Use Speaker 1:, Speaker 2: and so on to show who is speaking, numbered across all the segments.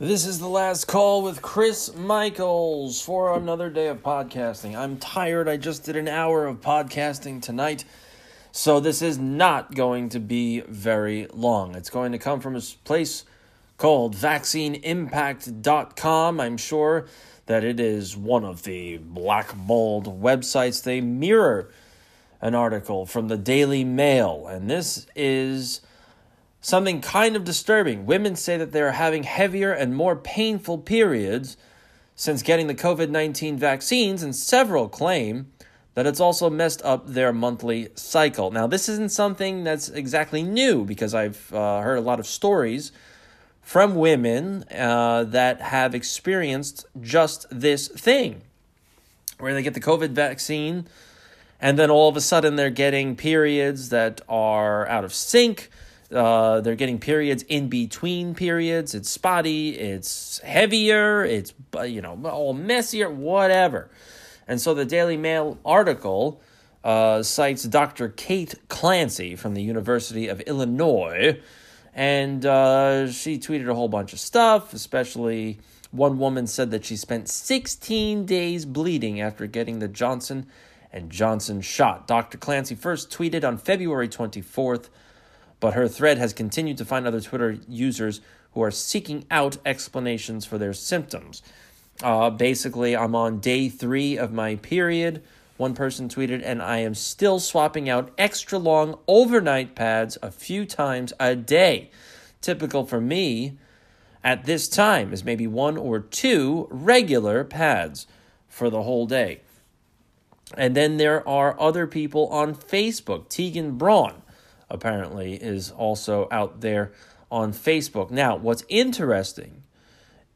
Speaker 1: This is the last call with Chris Michaels for another day of podcasting. I'm tired. I just did an hour of podcasting tonight. So this is not going to be very long. It's going to come from a place called vaccineimpact.com. I'm sure that it is one of the blackballed websites. They mirror an article from the Daily Mail, and this is Something kind of disturbing. Women say that they are having heavier and more painful periods since getting the COVID 19 vaccines, and several claim that it's also messed up their monthly cycle. Now, this isn't something that's exactly new because I've uh, heard a lot of stories from women uh, that have experienced just this thing where they get the COVID vaccine and then all of a sudden they're getting periods that are out of sync uh, they're getting periods in between periods. It's spotty, it's heavier, it's, you know, all messier, whatever. And so the Daily Mail article uh, cites Dr. Kate Clancy from the University of Illinois. And uh, she tweeted a whole bunch of stuff, especially one woman said that she spent 16 days bleeding after getting the Johnson and Johnson shot. Dr. Clancy first tweeted on February 24th but her thread has continued to find other Twitter users who are seeking out explanations for their symptoms. Uh, basically, I'm on day three of my period. One person tweeted, and I am still swapping out extra long overnight pads a few times a day. Typical for me at this time is maybe one or two regular pads for the whole day. And then there are other people on Facebook. Tegan Braun apparently, is also out there on Facebook. Now, what's interesting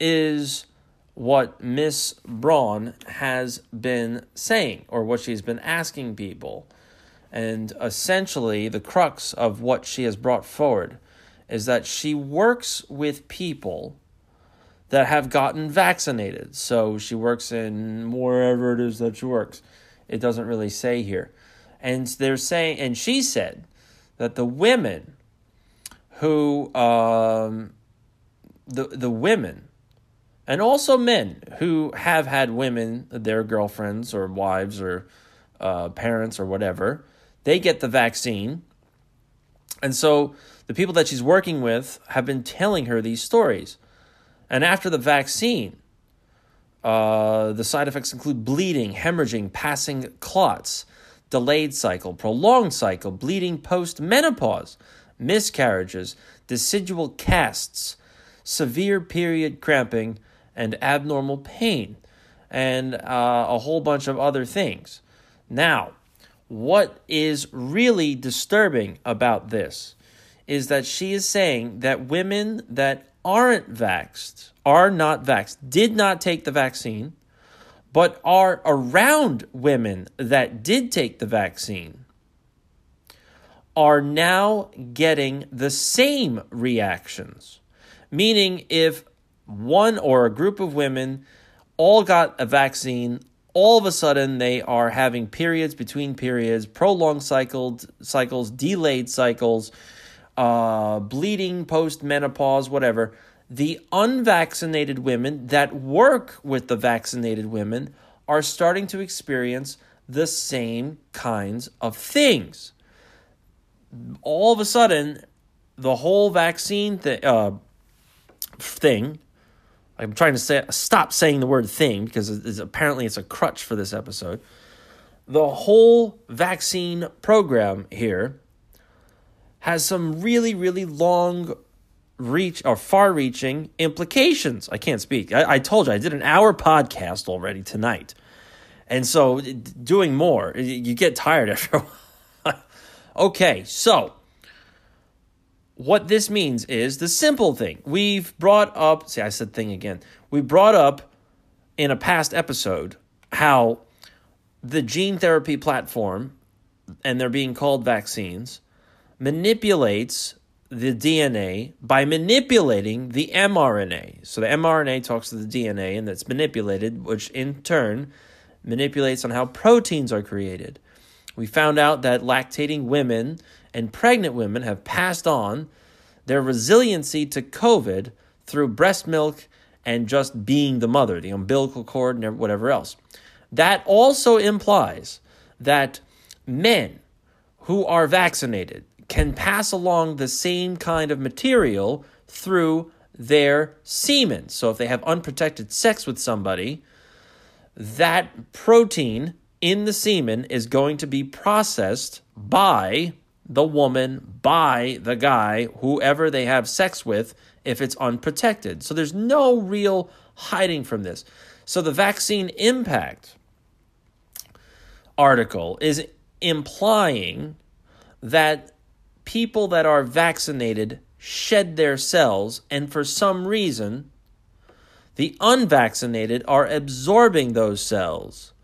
Speaker 1: is what Miss Braun has been saying or what she's been asking people. And essentially, the crux of what she has brought forward is that she works with people that have gotten vaccinated. So she works in wherever it is that she works. It doesn't really say here. And they're saying, and she said that the women who um, the the women and also men who have had women their girlfriends or wives or uh, parents or whatever they get the vaccine. And so the people that she's working with have been telling her these stories. And after the vaccine uh, the side effects include bleeding hemorrhaging passing clots delayed cycle, prolonged cycle, bleeding post menopause, miscarriages, decidual casts, severe period cramping, and abnormal pain, and uh, a whole bunch of other things. Now, what is really disturbing about this is that she is saying that women that aren't vaxxed, are not vaxxed, did not take the vaccine, but are around women that did take the vaccine are now getting the same reactions. Meaning, if one or a group of women all got a vaccine, all of a sudden they are having periods between periods, prolonged cycles, cycles, delayed cycles, uh, bleeding post menopause, whatever the unvaccinated women that work with the vaccinated women are starting to experience the same kinds of things. All of a sudden, the whole vaccine th- uh, thing, I'm trying to say stop saying the word thing because it's, apparently it's a crutch for this episode. The whole vaccine program here has some really, really long reach or far reaching implications. I can't speak. I, I, told you I did an hour podcast already tonight. And so doing more, you get tired after okay, so what this means is the simple thing. We've brought up, see, I said thing again. We brought up in a past episode how the gene therapy platform, and they're being called vaccines, manipulates the DNA by manipulating the mRNA. So the mRNA talks to the DNA and that's manipulated, which in turn manipulates on how proteins are created. We found out that lactating women and pregnant women have passed on their resiliency to COVID through breast milk and just being the mother, the umbilical cord and whatever else. That also implies that men who are vaccinated can pass along the same kind of material through their semen. So if they have unprotected sex with somebody, that protein in the semen is going to be processed by the woman, by the guy, whoever they have sex with, if it's unprotected. So there's no real hiding from this. So the vaccine impact article is implying that people that are vaccinated shed their cells, and for some reason, the unvaccinated are absorbing those cells.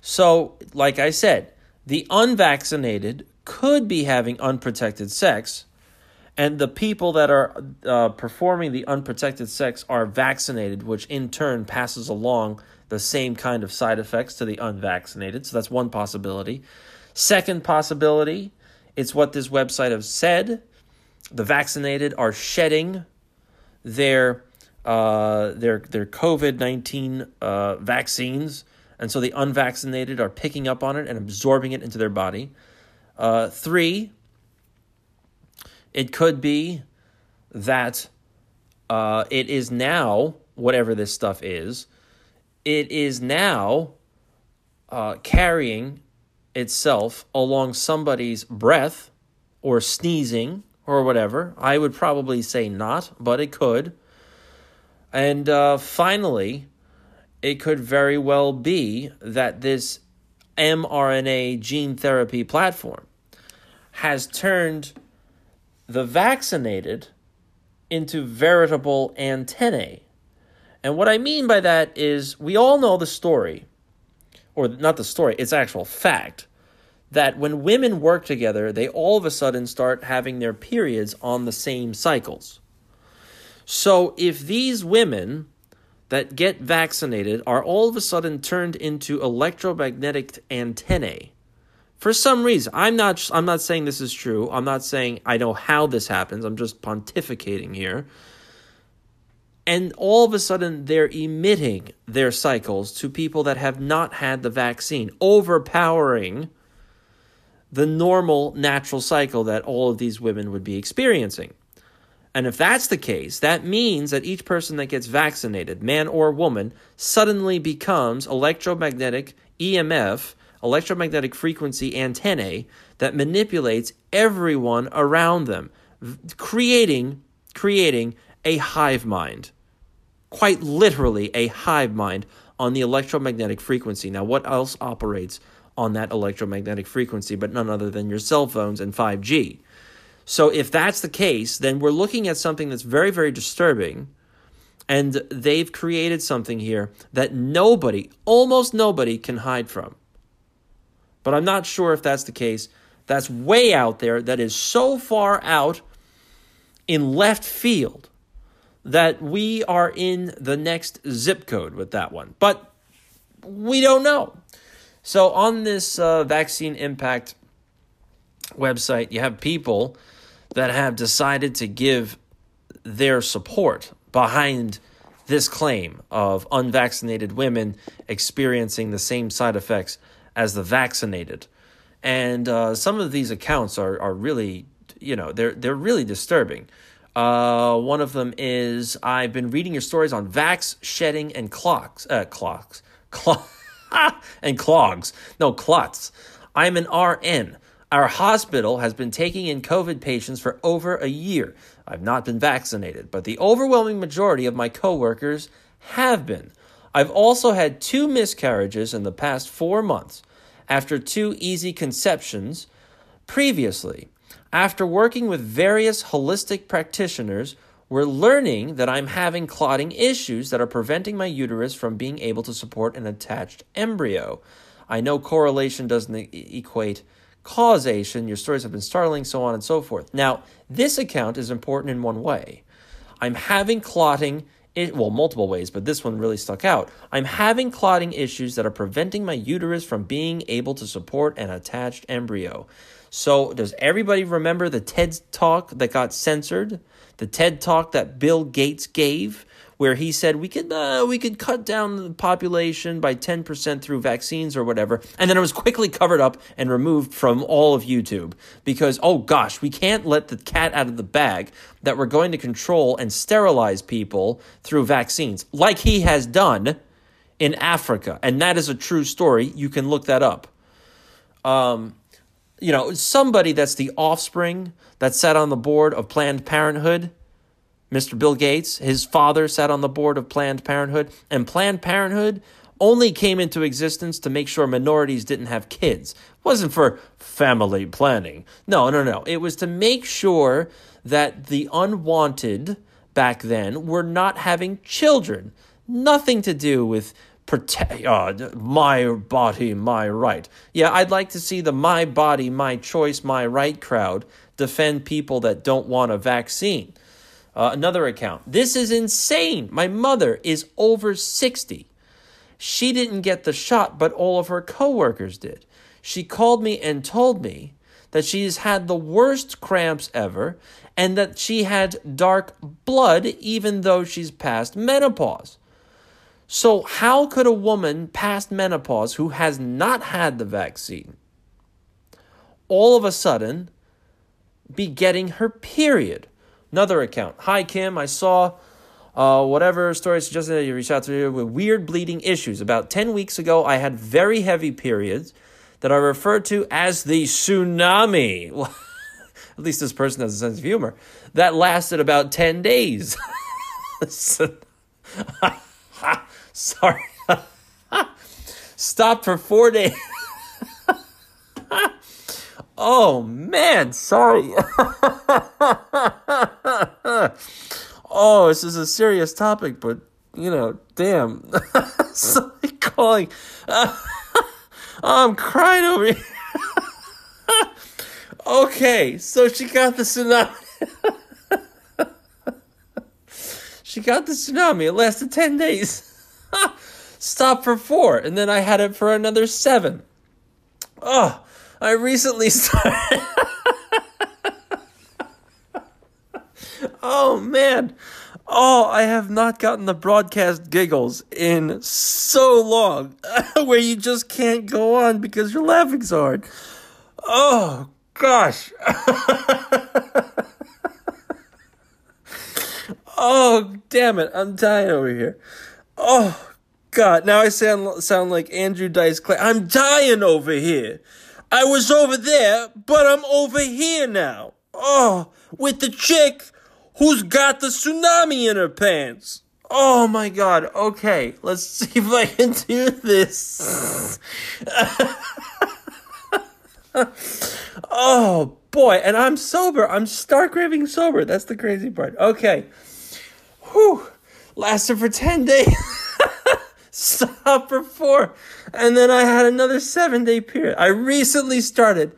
Speaker 1: So, like I said, the unvaccinated could be having unprotected sex, and the people that are uh, performing the unprotected sex are vaccinated, which in turn passes along the same kind of side effects to the unvaccinated. So that's one possibility. Second possibility, it's what this website has said. The vaccinated are shedding their uh, their their COVID nineteen uh, vaccines, and so the unvaccinated are picking up on it and absorbing it into their body. Uh, three, it could be that uh, it is now, whatever this stuff is, it is now uh, carrying itself along somebody's breath or sneezing or whatever. I would probably say not, but it could. And uh, finally, it could very well be that this mRNA gene therapy platform has turned the vaccinated into veritable antennae. And what I mean by that is we all know the story, or not the story, it's actual fact, that when women work together, they all of a sudden start having their periods on the same cycles. So if these women that get vaccinated are all of a sudden turned into electromagnetic antennae. For some reason, I'm not I'm not saying this is true. I'm not saying I know how this happens. I'm just pontificating here. And all of a sudden they're emitting their cycles to people that have not had the vaccine, overpowering the normal natural cycle that all of these women would be experiencing. And if that's the case, that means that each person that gets vaccinated, man or woman, suddenly becomes electromagnetic EMF, electromagnetic frequency antennae that manipulates everyone around them, creating creating a hive mind. Quite literally a hive mind on the electromagnetic frequency. Now, what else operates on that electromagnetic frequency but none other than your cell phones and 5G? So if that's the case, then we're looking at something that's very, very disturbing. And they've created something here that nobody, almost nobody, can hide from. But I'm not sure if that's the case. That's way out there. That is so far out in left field that we are in the next zip code with that one. But we don't know. So on this uh, vaccine impact website, you have people that have decided to give their support behind this claim of unvaccinated women experiencing the same side effects as the vaccinated. And uh, some of these accounts are, are really, you know, they're, they're really disturbing. Uh, one of them is I've been reading your stories on vax shedding and clocks, uh, clocks, clock, and clogs. No, clots. I'm an RN. Our hospital has been taking in COVID patients for over a year. I've not been vaccinated, but the overwhelming majority of my coworkers have been. I've also had two miscarriages in the past four months after two easy conceptions previously. After working with various holistic practitioners, we're learning that I'm having clotting issues that are preventing my uterus from being able to support an attached embryo. I know correlation doesn't equate causation, your stories have been startling, so on and so forth. Now, this account is important in one way. I'm having clotting, it, well, multiple ways, but this one really stuck out. I'm having clotting issues that are preventing my uterus from being able to support an attached embryo. So, does everybody remember the TED talk that got censored? the TED talk that Bill Gates gave where he said we could uh, we could cut down the population by 10% through vaccines or whatever and then it was quickly covered up and removed from all of YouTube because oh gosh we can't let the cat out of the bag that we're going to control and sterilize people through vaccines like he has done in Africa. And that is a true story. You can look that up. Um you know somebody that's the offspring that sat on the board of Planned Parenthood Mr. Bill Gates, his father sat on the board of Planned Parenthood, and Planned Parenthood only came into existence to make sure minorities didn't have kids. It wasn't for family planning. No, no, no. It was to make sure that the unwanted back then were not having children. Nothing to do with protect uh, my body, my right. Yeah, I'd like to see the my body, my choice, my right crowd defend people that don't want a vaccine. Uh, another account. This is insane. My mother is over 60. She didn't get the shot, but all of her coworkers did. She called me and told me that she has had the worst cramps ever and that she had dark blood even though she's past menopause. So, how could a woman past menopause who has not had the vaccine all of a sudden be getting her period? Another account. Hi, Kim. I saw uh, whatever story suggested that you reached out to me with weird bleeding issues. About 10 weeks ago, I had very heavy periods that I referred to as the tsunami. At least this person has a sense of humor. That lasted about 10 days. Sorry. Stopped for four days. Oh man, sorry. oh, this is a serious topic, but you know, damn. Somebody calling. Uh, I'm crying over here. okay, so she got the tsunami. she got the tsunami. It lasted 10 days. Stopped for four, and then I had it for another seven. Oh, I recently started. oh man. Oh, I have not gotten the broadcast giggles in so long where you just can't go on because you're laughing so hard. Oh gosh. oh damn it, I'm dying over here. Oh god, now I sound sound like Andrew Dice Clay. I'm dying over here. I was over there, but I'm over here now. Oh, with the chick who's got the tsunami in her pants. Oh my god. Okay, let's see if I can do this. oh boy, and I'm sober. I'm stark raving sober. That's the crazy part. Okay. Whew. Lasted for 10 days. Stop for four. And then I had another seven day period. I recently started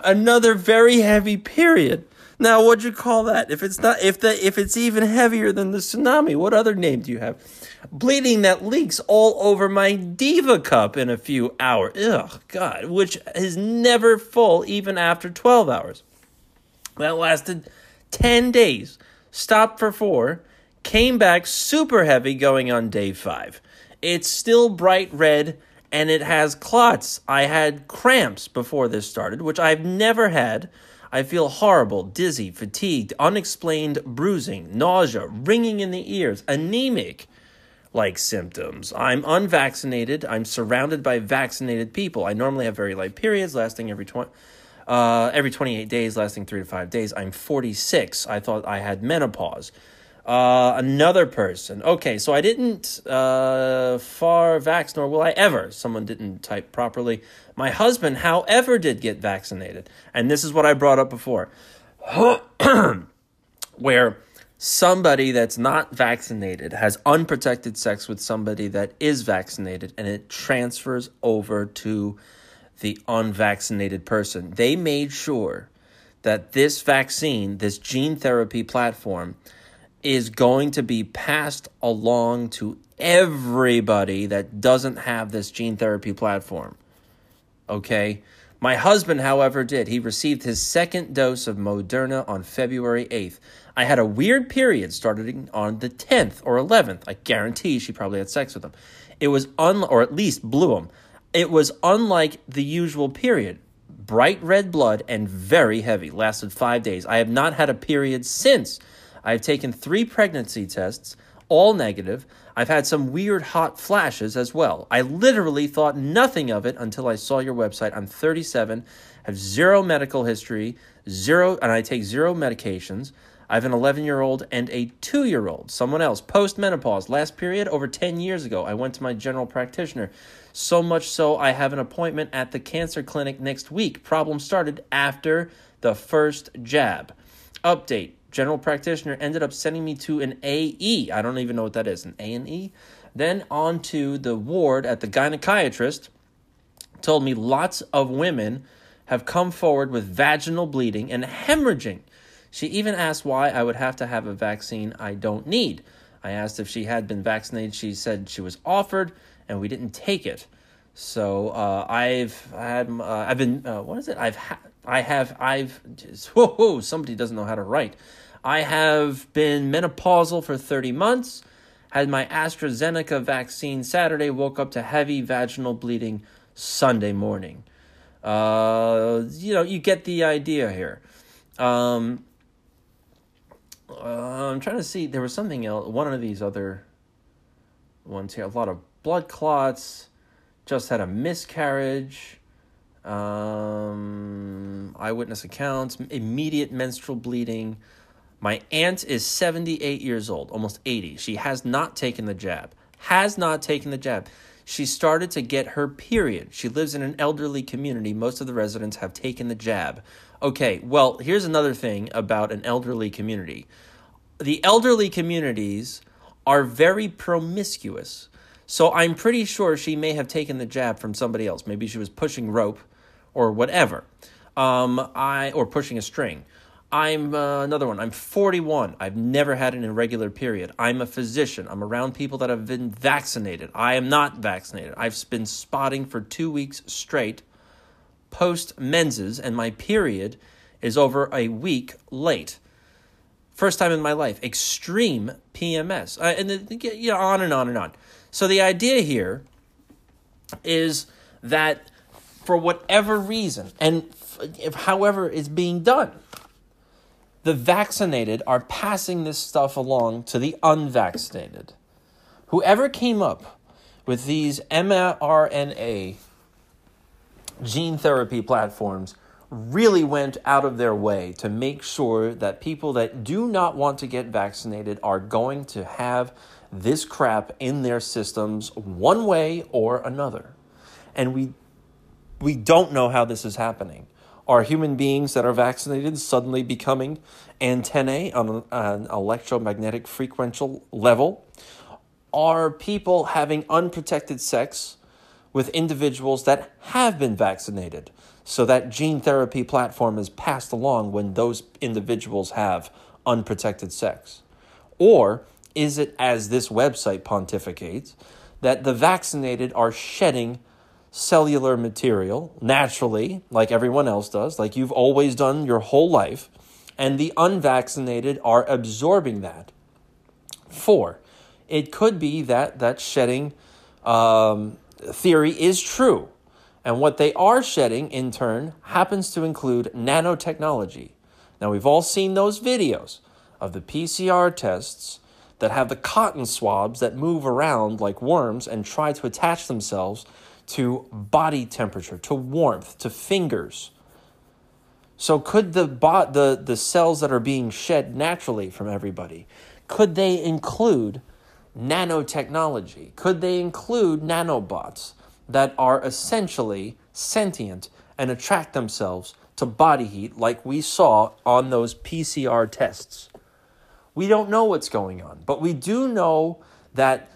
Speaker 1: another very heavy period. Now, what'd you call that? If it's not, if the, if it's even heavier than the tsunami, what other name do you have? Bleeding that leaks all over my diva cup in a few hours. Ugh, God, which is never full even after 12 hours. That lasted 10 days. Stopped for four. Came back super heavy going on day five. It's still bright red and it has clots. I had cramps before this started, which I've never had. I feel horrible, dizzy, fatigued, unexplained bruising, nausea, ringing in the ears, anemic like symptoms. I'm unvaccinated. I'm surrounded by vaccinated people. I normally have very light periods lasting every 20 uh, every 28 days, lasting 3 to 5 days. I'm 46. I thought I had menopause. Uh, another person. Okay, so I didn't uh, far vax, nor will I ever. Someone didn't type properly. My husband, however, did get vaccinated. And this is what I brought up before. Where somebody that's not vaccinated has unprotected sex with somebody that is vaccinated and it transfers over to the unvaccinated person. They made sure that this vaccine, this gene therapy platform, is going to be passed along to everybody that doesn't have this gene therapy platform. Okay? My husband, however, did. He received his second dose of Moderna on February 8th. I had a weird period starting on the 10th or 11th. I guarantee she probably had sex with him. It was un or at least blew him. It was unlike the usual period. Bright red blood and very heavy. Lasted 5 days. I have not had a period since. I have taken 3 pregnancy tests, all negative. I've had some weird hot flashes as well. I literally thought nothing of it until I saw your website. I'm 37, have zero medical history, zero and I take zero medications. I have an 11 year old and a 2 year old. Someone else, post menopause, last period over 10 years ago. I went to my general practitioner. So much so, I have an appointment at the cancer clinic next week. Problem started after the first jab. Update General practitioner ended up sending me to an AE. I don't even know what that is, an A and E. Then on to the ward at the gynecologist. Told me lots of women have come forward with vaginal bleeding and hemorrhaging she even asked why I would have to have a vaccine I don't need. I asked if she had been vaccinated. She said she was offered, and we didn't take it. So uh, I've had uh, I've been uh, what is it? I've ha- I have I've whoa, somebody doesn't know how to write. I have been menopausal for thirty months. Had my AstraZeneca vaccine Saturday. Woke up to heavy vaginal bleeding Sunday morning. Uh, you know you get the idea here. Um, uh, I'm trying to see. There was something else. One of these other ones here. A lot of blood clots. Just had a miscarriage. Um, eyewitness accounts. Immediate menstrual bleeding. My aunt is 78 years old, almost 80. She has not taken the jab. Has not taken the jab. She started to get her period. She lives in an elderly community. Most of the residents have taken the jab. Okay, well, here's another thing about an elderly community the elderly communities are very promiscuous. So I'm pretty sure she may have taken the jab from somebody else. Maybe she was pushing rope or whatever. Um, I or pushing a string. I'm uh, another one. I'm 41. I've never had an irregular period. I'm a physician. I'm around people that have been vaccinated. I am not vaccinated. I've been spotting for two weeks straight post menses, and my period is over a week late. First time in my life, extreme PMS, uh, and the, you know, on and on and on. So the idea here is that for whatever reason, and if however it's being done, the vaccinated are passing this stuff along to the unvaccinated. Whoever came up with these mRNA gene therapy platforms really went out of their way to make sure that people that do not want to get vaccinated are going to have this crap in their systems one way or another. And we we don't know how this is happening. Are human beings that are vaccinated suddenly becoming antennae on an electromagnetic frequential level? Are people having unprotected sex with individuals that have been vaccinated? So that gene therapy platform is passed along when those individuals have unprotected sex? Or is it, as this website pontificates, that the vaccinated are shedding cellular material naturally, like everyone else does, like you've always done your whole life, and the unvaccinated are absorbing that? Four, it could be that that shedding um, theory is true and what they are shedding, in turn, happens to include nanotechnology. Now, we've all seen those videos of the PCR tests that have the cotton swabs that move around like worms and try to attach themselves to body temperature, to warmth, to fingers. So, could the, bo- the, the cells that are being shed naturally from everybody, could they include nanotechnology? Could they include nanobots? that are essentially sentient and attract themselves to body heat like we saw on those PCR tests. We don't know what's going on, but we do know that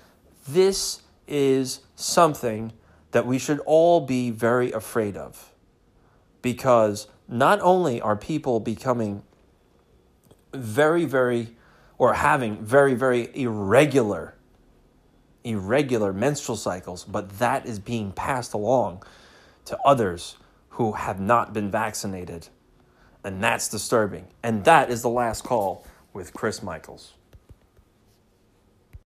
Speaker 1: this is something that we should all be very afraid of. Because not only are people becoming very, very, or having very, very irregular irregular menstrual cycles, but that is being passed along to others who have not been vaccinated. And that's disturbing. And that is the last call with Chris Michaels.